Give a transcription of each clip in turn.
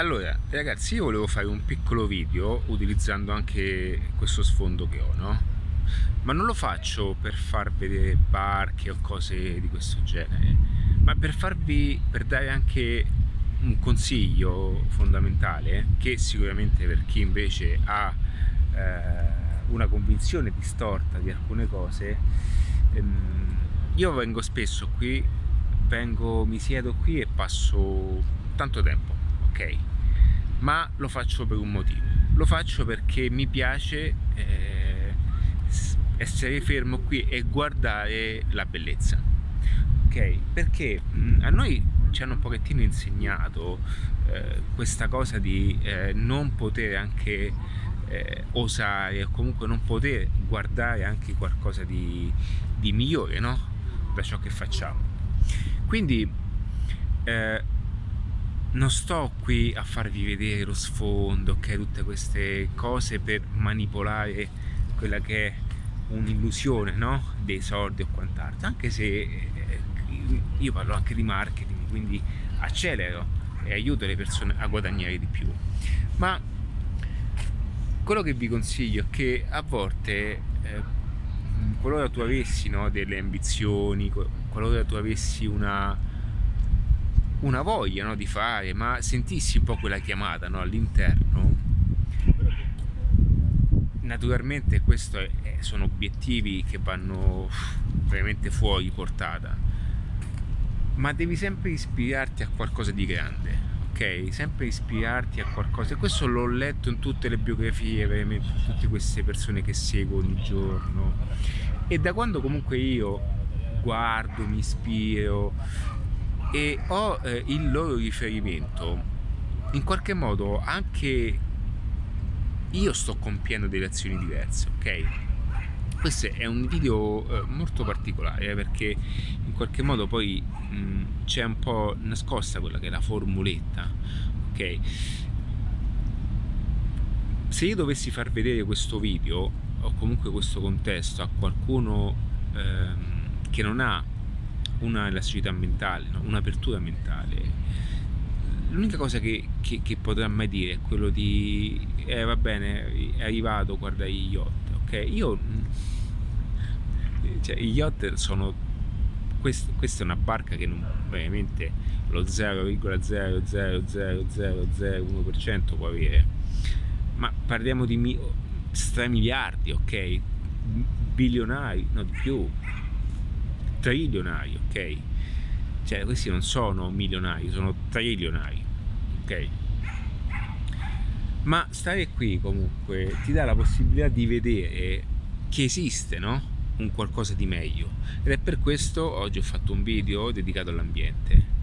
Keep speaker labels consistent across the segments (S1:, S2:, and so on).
S1: Allora, ragazzi, io volevo fare un piccolo video utilizzando anche questo sfondo che ho, no? Ma non lo faccio per far vedere barche o cose di questo genere, ma per farvi, per dare anche un consiglio fondamentale che sicuramente per chi invece ha eh, una convinzione distorta di alcune cose, ehm, io vengo spesso qui, vengo, mi siedo qui e passo tanto tempo, ok? Ma lo faccio per un motivo. Lo faccio perché mi piace eh, essere fermo qui e guardare la bellezza. Ok? Perché mh, a noi ci hanno un pochettino insegnato eh, questa cosa di eh, non poter anche eh, osare o comunque non poter guardare anche qualcosa di, di migliore no? da ciò che facciamo. Quindi eh, non sto qui a farvi vedere lo sfondo, ok, tutte queste cose per manipolare quella che è un'illusione, no? Dei soldi o quant'altro, anche se eh, io parlo anche di marketing, quindi accelero e aiuto le persone a guadagnare di più. Ma quello che vi consiglio è che a volte eh, qualora tu avessi no, delle ambizioni, qualora tu avessi una una voglia no, di fare, ma sentissi un po' quella chiamata no, all'interno, naturalmente questi sono obiettivi che vanno veramente fuori portata, ma devi sempre ispirarti a qualcosa di grande, ok? Sempre ispirarti a qualcosa. E questo l'ho letto in tutte le biografie, veramente, tutte queste persone che seguo ogni giorno. E da quando comunque io guardo, mi ispiro, e ho eh, il loro riferimento, in qualche modo anche io sto compiendo delle azioni diverse, ok? Questo è un video eh, molto particolare eh, perché in qualche modo poi mh, c'è un po' nascosta quella che è la formuletta, ok? Se io dovessi far vedere questo video o comunque questo contesto a qualcuno ehm, che non ha una elasticità mentale, no? un'apertura mentale. L'unica cosa che, che, che, potrà mai dire è quello di eh, va bene, è arrivato, guarda gli yacht, ok? Io cioè, gli yacht sono quest, questa è una barca che non veramente lo 0,0000001% può avere ma parliamo di mi, stramiliardi ok bilionari no di più trilionari, ok? Cioè questi non sono milionari, sono trilionari, ok? Ma stare qui comunque ti dà la possibilità di vedere che esiste, no? Un qualcosa di meglio. Ed è per questo oggi ho fatto un video dedicato all'ambiente.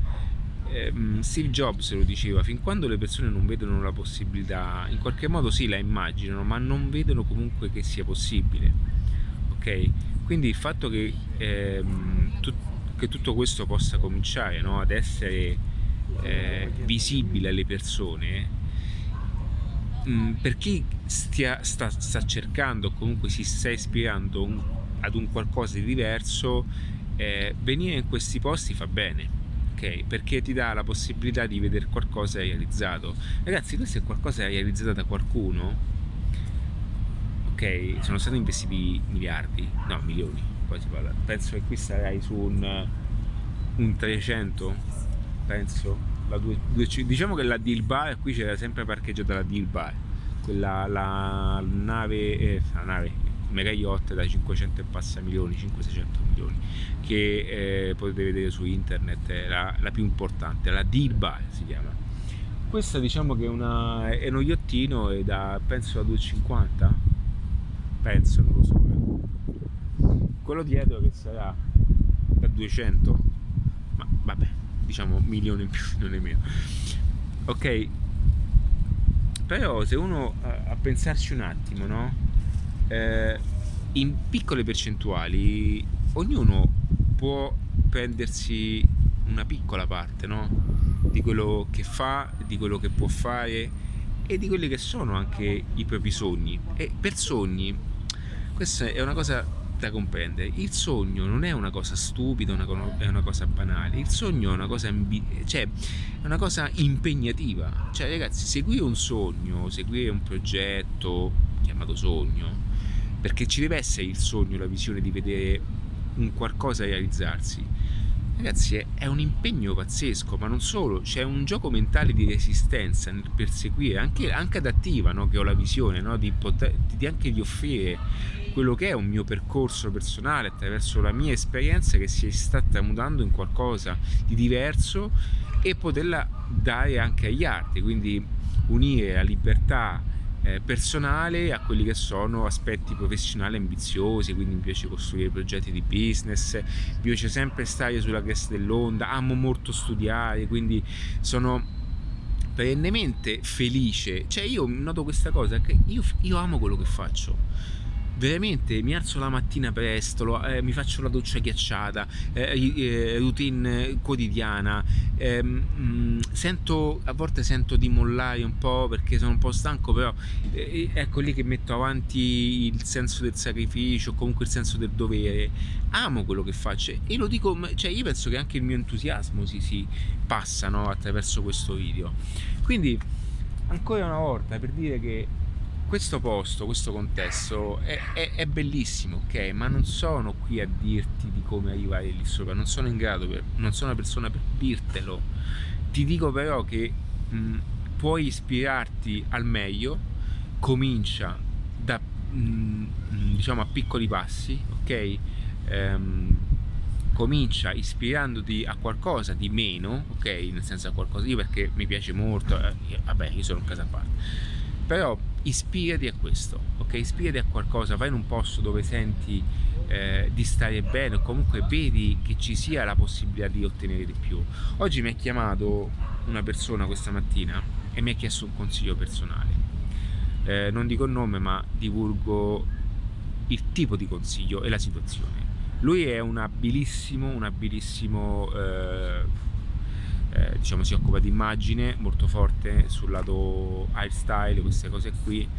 S1: Ehm, Steve Jobs lo diceva, fin quando le persone non vedono la possibilità, in qualche modo sì la immaginano, ma non vedono comunque che sia possibile. Ok? Quindi il fatto che, ehm, tut- che tutto questo possa cominciare no, ad essere eh, visibile alle persone, mh, mm, per chi stia, sta, sta, cercando o comunque si sta ispirando un, ad un qualcosa di diverso, eh, venire in questi posti fa bene. Okay, perché ti dà la possibilità di vedere qualcosa realizzato. Ragazzi, questo è qualcosa realizzato da qualcuno ok, sono stati investiti miliardi, no milioni, poi si parla, penso che qui sarai su un, un 300, penso, due, due, diciamo che la deal bar, qui c'era sempre parcheggiata la deal bar, quella, la nave, eh, la nave, mega yacht da 500 e passa milioni, 500-600 milioni, che eh, potete vedere su internet, è la, la più importante, la deal bar si chiama. Questa diciamo che è, una, è uno iottino da penso da 2,50 penso, non lo so. Eh. Quello dietro che sarà da 200, ma vabbè, diciamo milione in più, milione in meno. Ok, però se uno a, a pensarci un attimo, no? Eh, in piccole percentuali ognuno può prendersi una piccola parte no? di quello che fa, di quello che può fare e di quelli che sono anche i propri sogni. E per sogni questa è una cosa da comprendere. Il sogno non è una cosa stupida, una, è una cosa banale. Il sogno è una cosa, cioè, è una cosa impegnativa. Cioè, ragazzi, seguire un sogno, seguire un progetto chiamato sogno, perché ci deve essere il sogno, la visione di vedere un qualcosa realizzarsi Ragazzi, è, un impegno pazzesco, ma non solo, c'è un gioco mentale di resistenza nel perseguire, anche, anche adattiva, no? che ho la visione no? di, poter, di anche di offrire quello che è un mio percorso personale attraverso la mia esperienza che si sta tramutando in qualcosa di diverso e poterla dare anche agli altri, quindi unire la libertà eh, personale a quelli che sono aspetti professionali ambiziosi, quindi mi piace costruire progetti di business, mi piace sempre stare sulla cresta dell'onda, amo molto studiare, quindi sono perennemente felice, cioè io noto questa cosa che io, io amo quello che faccio veramente mi alzo la mattina presto, lo, eh, mi faccio la doccia ghiacciata, eh, eh, routine quotidiana, ehm, mh, sento, a volte sento di mollare un po' perché sono un po' stanco, però eh, ecco lì che metto avanti il senso del sacrificio, comunque il senso del dovere. Amo quello che faccio e lo dico, cioè io penso che anche il mio entusiasmo si, si passa no, attraverso questo video. Quindi ancora una volta per dire che questo posto, questo contesto è, è, è, bellissimo, ok? Ma non sono qui a dirti di come arrivare lì sopra, non sono in grado, per, non sono una persona per dirtelo. Ti dico però che mh, puoi ispirarti al meglio, comincia da mh, diciamo a piccoli passi, ok? Um, comincia ispirandoti a qualcosa di meno, ok? Nel senso a qualcosa, io perché mi piace molto, eh, vabbè, io sono un casa a parte però ispirati a questo, ok? Ispirati a qualcosa, vai in un posto dove senti eh, di stare bene o comunque vedi che ci sia la possibilità di ottenere di più. Oggi mi ha chiamato una persona questa mattina e mi ha chiesto un consiglio personale. Eh, non dico il nome, ma divulgo il tipo di consiglio e la situazione. Lui è un abilissimo, un abilissimo eh, eh, diciamo si occupa di immagine molto forte sul lato lifestyle, queste cose qui.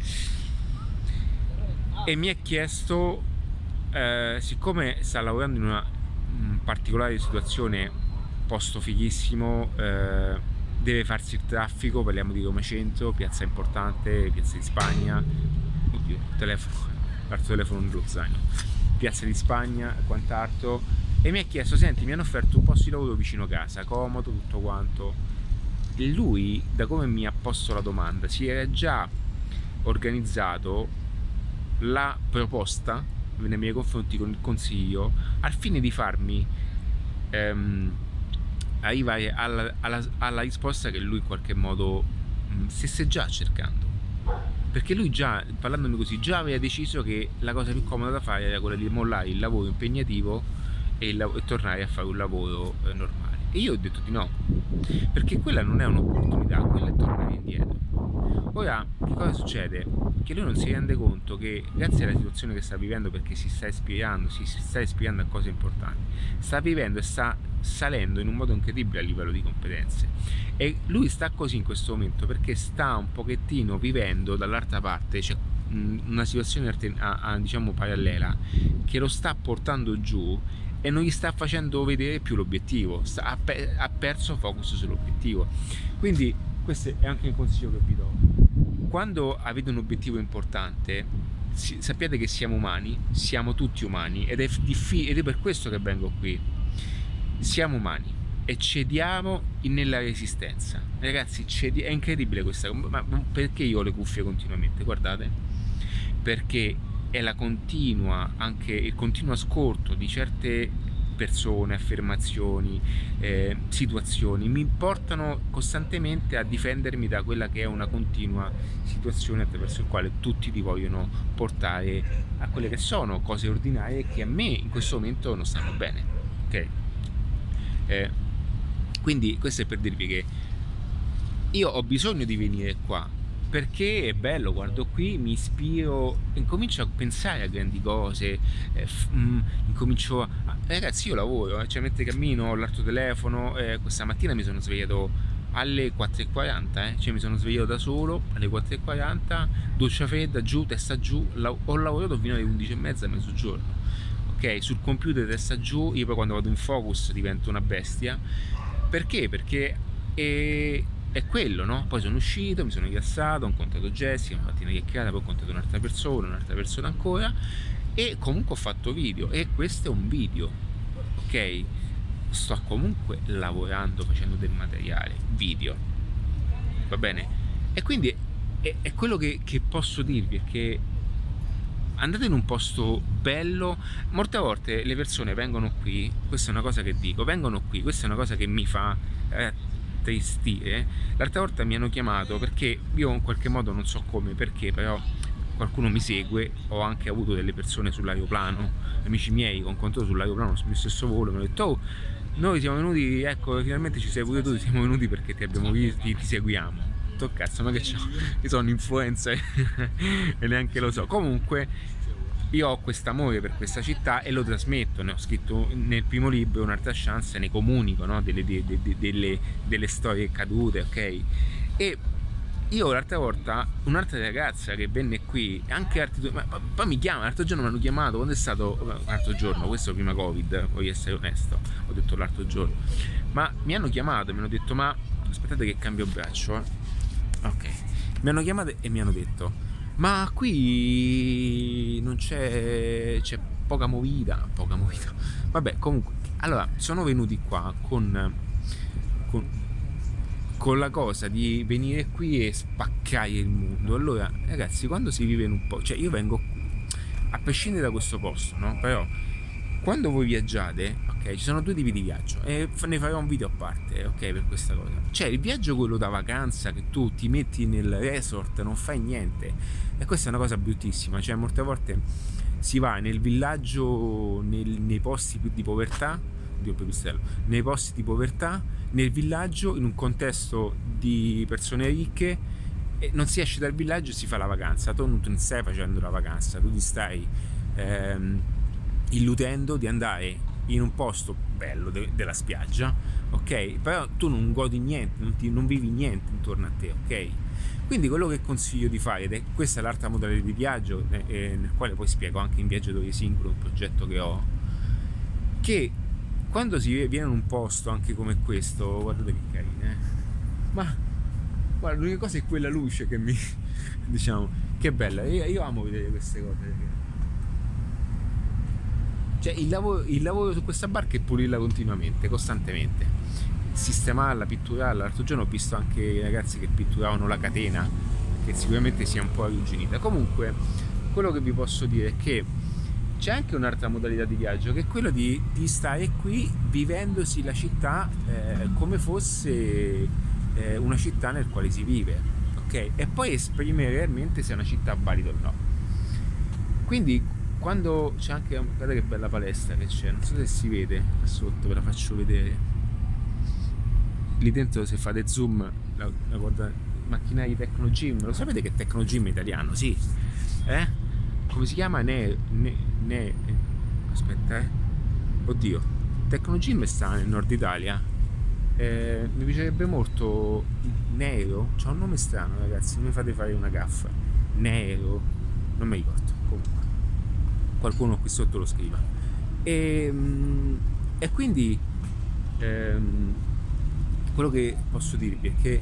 S1: E mi ha chiesto, eh, siccome sta lavorando in una in particolare situazione, posto fighissimo, eh, deve farsi il traffico, parliamo di Roma Centro, piazza importante, piazza di Spagna, oddio, telefono, l'altro telefono nello zaino, piazza di Spagna, quant'altro e mi ha chiesto, senti, mi hanno offerto un posto di lavoro vicino casa, comodo, tutto quanto. E lui, da come mi ha posto la domanda, si era già organizzato la proposta nei miei confronti con il consiglio al fine di farmi ehm, arrivare alla, alla, alla, risposta che lui in qualche modo mh, stesse già cercando perché lui già parlandomi così già aveva deciso che la cosa più comoda da fare era quella di mollare il lavoro impegnativo e, la- e tornare a fare un lavoro eh, normale. E io ho detto di no, perché quella non è un'opportunità, quella è tornare indietro. Ora, che cosa succede? Che lui non si rende conto che grazie alla situazione che sta vivendo, perché si sta ispirando, si sta ispirando a cose importanti, sta vivendo e sta salendo in un modo incredibile a livello di competenze. E lui sta così in questo momento perché sta un pochettino vivendo dall'altra parte, cioè una situazione diciamo parallela che lo sta portando giù e non gli sta facendo vedere più l'obiettivo, sta, ha, pe- ha, perso focus sull'obiettivo. Quindi questo è anche il consiglio che vi do. Quando avete un obiettivo importante, sappiate che siamo umani, siamo tutti umani ed è, diffi- ed è per questo che vengo qui. Siamo umani e cediamo nella resistenza. Ragazzi, cedi- è incredibile questa cosa, ma perché io ho le cuffie continuamente? Guardate, perché è continua, anche il continuo ascolto di certe persone, affermazioni, eh, situazioni mi portano costantemente a difendermi da quella che è una continua situazione attraverso la quale tutti ti vogliono portare a quelle che sono cose ordinarie che a me in questo momento non stanno bene. Ok? Eh, quindi questo è per dirvi che io ho bisogno di venire qua perché è bello, guardo qui, mi ispiro, incomincio a pensare a grandi cose, eh, f- mh, mm, incomincio a... Ragazzi io lavoro, eh, cioè mentre cammino ho l'altro telefono, eh, questa mattina mi sono svegliato alle 4.40, eh, cioè mi sono svegliato da solo alle 4.40, doccia fredda, giù, testa giù, la- ho lavorato fino alle 11.30 a mezzogiorno, ok? Sul computer testa giù, io poi quando vado in focus divento una bestia. Perché? Perché è, è quello, no? Poi sono uscito, mi sono rilassato, ho incontrato Jessica, ho fatto una chiacchierata, poi ho incontrato un'altra persona, un'altra persona ancora e comunque ho fatto video e questo è un video, ok? Sto comunque lavorando, facendo del materiale, video, va bene? E quindi è, è quello che, che posso dirvi, è che andate in un posto bello. Molte volte le persone vengono qui, questa è una cosa che dico, vengono qui, questa è una cosa che mi fa eh, tristire. L'altra volta mi hanno chiamato perché io in qualche modo non so come, perché però qualcuno mi segue, ho anche avuto delle persone sull'aeroplano, amici miei, ho incontrato sull'aeroplano sul mio stesso volo, mi hanno detto oh, noi siamo venuti, ecco, finalmente ci sei pure tu, siamo venuti perché ti abbiamo visto, ti, ti seguiamo detto cazzo ma che c'ho io sono un influencer e neanche lo so comunque io ho questo amore per questa città e lo trasmetto ne ho scritto nel primo libro un'altra chance ne comunico no? delle, delle, delle, delle storie cadute ok e io l'altra volta un'altra ragazza che venne qui anche altri due ma, poi mi chiama l'altro giorno mi hanno chiamato quando è stato l'altro giorno questo prima covid voglio essere onesto ho detto l'altro giorno ma mi hanno chiamato e mi hanno detto ma aspettate che cambio braccio eh Ok. Mi hanno chiamato e mi hanno detto: Ma qui non c'è. c'è poca movida. Poca movida. Vabbè, comunque. Allora, sono venuti qua con. con, con la cosa di venire qui e spaccare il mondo. Allora, ragazzi, quando si vive in un po'. Cioè, io vengo a prescindere da questo posto, no? Però quando voi viaggiate, ok, ci sono due tipi di viaggio e ne farò un video a parte, ok, per questa cosa. C'è il viaggio quello da vacanza che tu ti metti nel resort, non fai niente. E questa è una cosa bruttissima, cioè molte volte si va nel villaggio, nel, nei posti di povertà, Dio pipistrello, nei posti di povertà, nel villaggio, in un contesto di persone ricche, e non si esce dal villaggio e si fa la vacanza. Tu non stai facendo la vacanza, tu ti stai... Ehm, illudendo di andare in un posto bello de- della spiaggia, ok? Però tu non godi niente, non, ti, non, vivi niente intorno a te, ok? Quindi quello che consiglio di fare, ed è questa l'altra modalità di viaggio, eh, eh, nel quale poi spiego anche in viaggiatori singolo, un progetto che ho, che quando si viene in un posto anche come questo, guardate che carine, eh? ma guarda, l'unica cosa è quella luce che mi, diciamo, che bella, io, io amo vedere queste cose. Cioè il lavoro, il lavoro su questa barca è pulirla continuamente, costantemente. Sistemarla, pitturarla. L'altro giorno ho visto anche i ragazzi che pitturavano la catena, che sicuramente si è un po' arrugginita. Comunque, quello che vi posso dire è che c'è anche un'altra modalità di viaggio che è quello di, di stare qui vivendosi la città eh, come fosse eh, una città nel quale si vive, ok? E poi esprimere realmente se è una città valida o no. Quindi quando c'è anche guardate che bella palestra che c'è non so se si vede sotto ve la faccio vedere. Lì dentro se fate zoom la, la guarda macchinari Tecno Gym lo sapete che Tecno Gym è italiano? Sì. Eh? Come si chiama? Ne, ne, ne aspetta eh. Oddio Tecno Gym sta nel nord Italia. Eh, mi piacerebbe molto Nero c'ha un nome strano ragazzi non mi fate fare una gaffa. Nero non mi ricordo qualcuno qui sotto lo scriva. E, ehm, e quindi ehm, quello che posso dirvi è che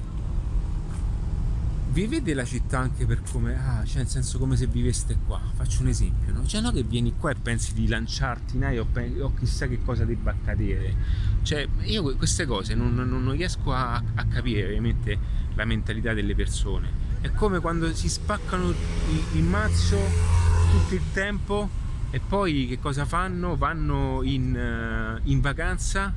S1: vivete la città anche per come, ah, cioè nel senso come se viveste qua. Faccio un esempio, no? Cioè no che vieni qua e pensi di lanciarti in aria o, o chissà che cosa debba accadere. Cioè io queste cose non, non, non riesco a, a, capire veramente la mentalità delle persone. È come quando si spaccano il, il mazzo tutto il tempo e poi che cosa fanno? Vanno in, uh, in, vacanza,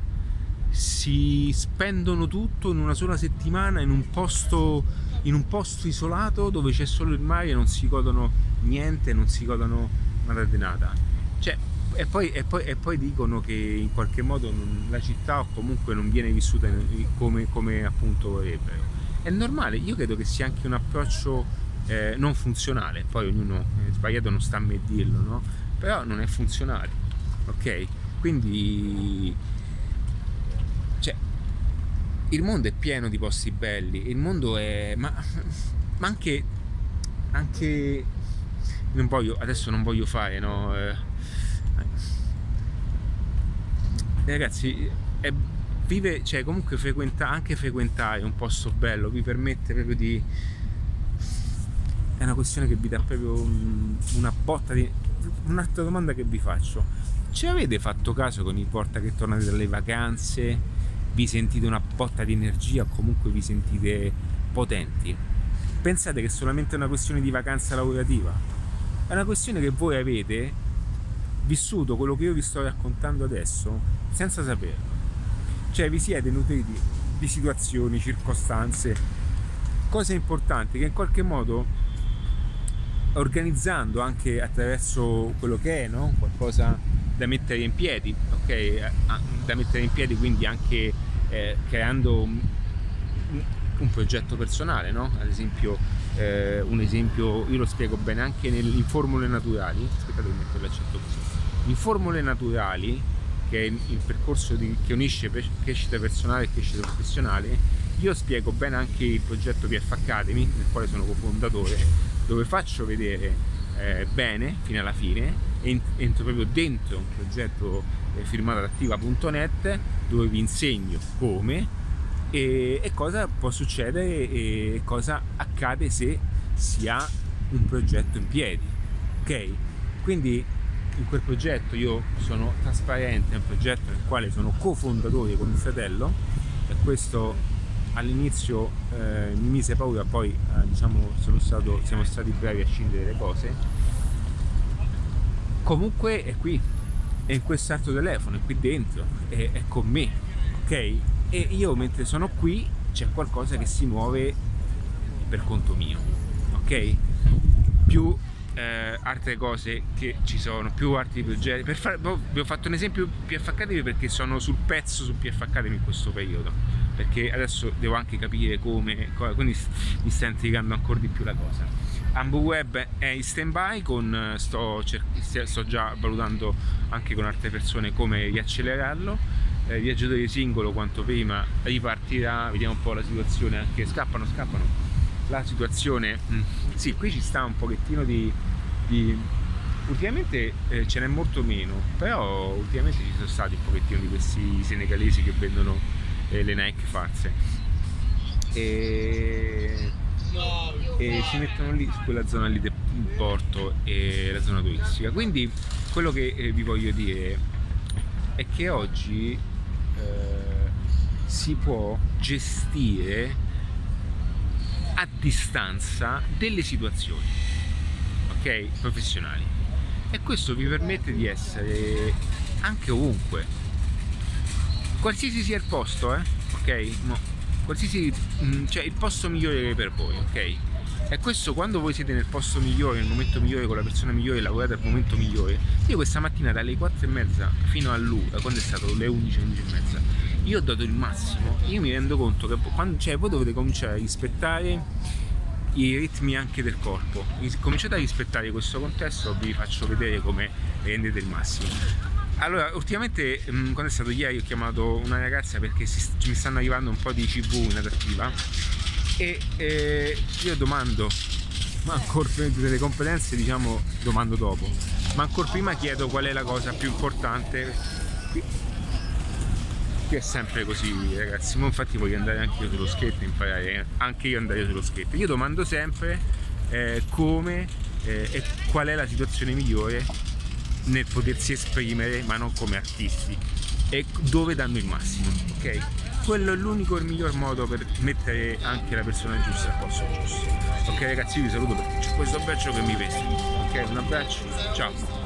S1: si spendono tutto in una sola settimana in un, posto, in un posto isolato dove c'è solo il mare e non si godono niente, non si godono una nada. Cioè, e, poi, e, poi, e poi, dicono che in qualche modo la città comunque non viene vissuta come, come appunto vorrebbero. È normale, io credo che sia anche un approccio eh, non funzionale, poi ognuno è sbagliato non sta a me dirlo, no? Però non è funzionale ok? Quindi cioè il mondo è pieno di posti belli il mondo è ma, ma anche anche non voglio adesso non voglio fare no eh, ragazzi, è, vive, cioè comunque frequenta, anche frequentare un posto bello vi permette proprio di... È una questione che vi dà proprio una botta di... Un'altra domanda che vi faccio. Ci avete fatto caso con ogni volta che tornate dalle vacanze vi sentite una botta di energia o comunque vi sentite potenti? Pensate che è solamente una questione di vacanza lavorativa? È una questione che voi avete vissuto quello che io vi sto raccontando adesso senza saperlo. Cioè vi siete nutriti di situazioni, circostanze, cose importanti che in qualche modo organizzando anche attraverso quello che è, no? qualcosa da mettere in piedi, ok? Da mettere in piedi quindi anche eh, creando un progetto personale, no? Ad esempio, eh, un esempio, io lo spiego bene anche nel, in formule naturali, aspettate che metto l'accento così, in formule naturali, che è il percorso di, che unisce crescita personale e crescita professionale, io spiego bene anche il progetto PF Academy, nel quale sono cofondatore, dove faccio vedere eh, bene, fino alla fine, entro proprio dentro un progetto eh, firmato attiva.net dove vi insegno come e, e cosa può succedere e cosa accade se si ha un progetto in piedi. Ok? Quindi in quel progetto io sono trasparente, è un progetto nel quale sono cofondatore con il fratello e questo all'inizio eh, mi mise paura, poi eh, diciamo stato, siamo stati bravi a scindere le cose. Comunque è qui, è in quest'altro telefono, è qui dentro, è, è con me, ok? e io mentre sono qui c'è qualcosa che si muove per conto mio, ok? Più eh, altre cose che ci sono, più altri progetti. Per fare, boh, vi ho fatto un esempio PF Academy perché sono sul pezzo su PF Academy in questo periodo, perché adesso devo anche capire come, quindi mi sta intrigando ancora di più la cosa. Ambu Web è in stand by, con, sto, sto già valutando anche con altre persone come riaccelerarlo eh, viaggiatore singolo quanto prima ripartirà, vediamo un po' la situazione, anche scappano, scappano, la situazione, mh, mm, sì, qui ci sta un pochettino di, di ultimamente eh, ce n'è molto meno, però ultimamente ci sono stati un pochettino di questi senegalesi che vendono eh, le Nike false e, e si mettono lì quella zona lì del porto e la zona turistica. Quindi quello che eh, vi voglio dire è che oggi eh, si può gestire a distanza delle situazioni ok? Professionali. E questo vi permette di essere anche ovunque qualsiasi sia il posto eh ok no, qualsiasi mm, cioè il posto migliore per voi ok e questo quando voi siete nel posto migliore, nel momento migliore, con la persona migliore, lavorate al momento migliore. Io questa mattina dalle 4 e mezza fino all'una, quando è stato le 11, 11 e mezza, io ho dato il massimo. Io mi rendo conto che quando, cioè, voi dovete cominciare a rispettare i ritmi anche del corpo. Cominciate a rispettare questo contesto, vi faccio vedere come rendete il massimo. Allora, ultimamente, quando è stato ieri, ho chiamato una ragazza perché si, mi stanno arrivando un po' di CV inadattiva e eh, io domando ma ancora delle competenze diciamo domando dopo ma ancora prima chiedo qual è la cosa più importante. Qui, qui è sempre così ragazzi ma infatti voglio andare anche io sullo skate imparare anche io andare sullo skate. Io domando sempre eh, come eh, e qual è la situazione migliore nel potersi esprimere ma non come artisti. E dove danno il massimo ok? Quello è l'unico e il miglior modo per mettere anche la persona giusta al posto giusto. Ok ragazzi vi saluto perché c'è questo abbraccio che mi veste ok? Un abbraccio ciao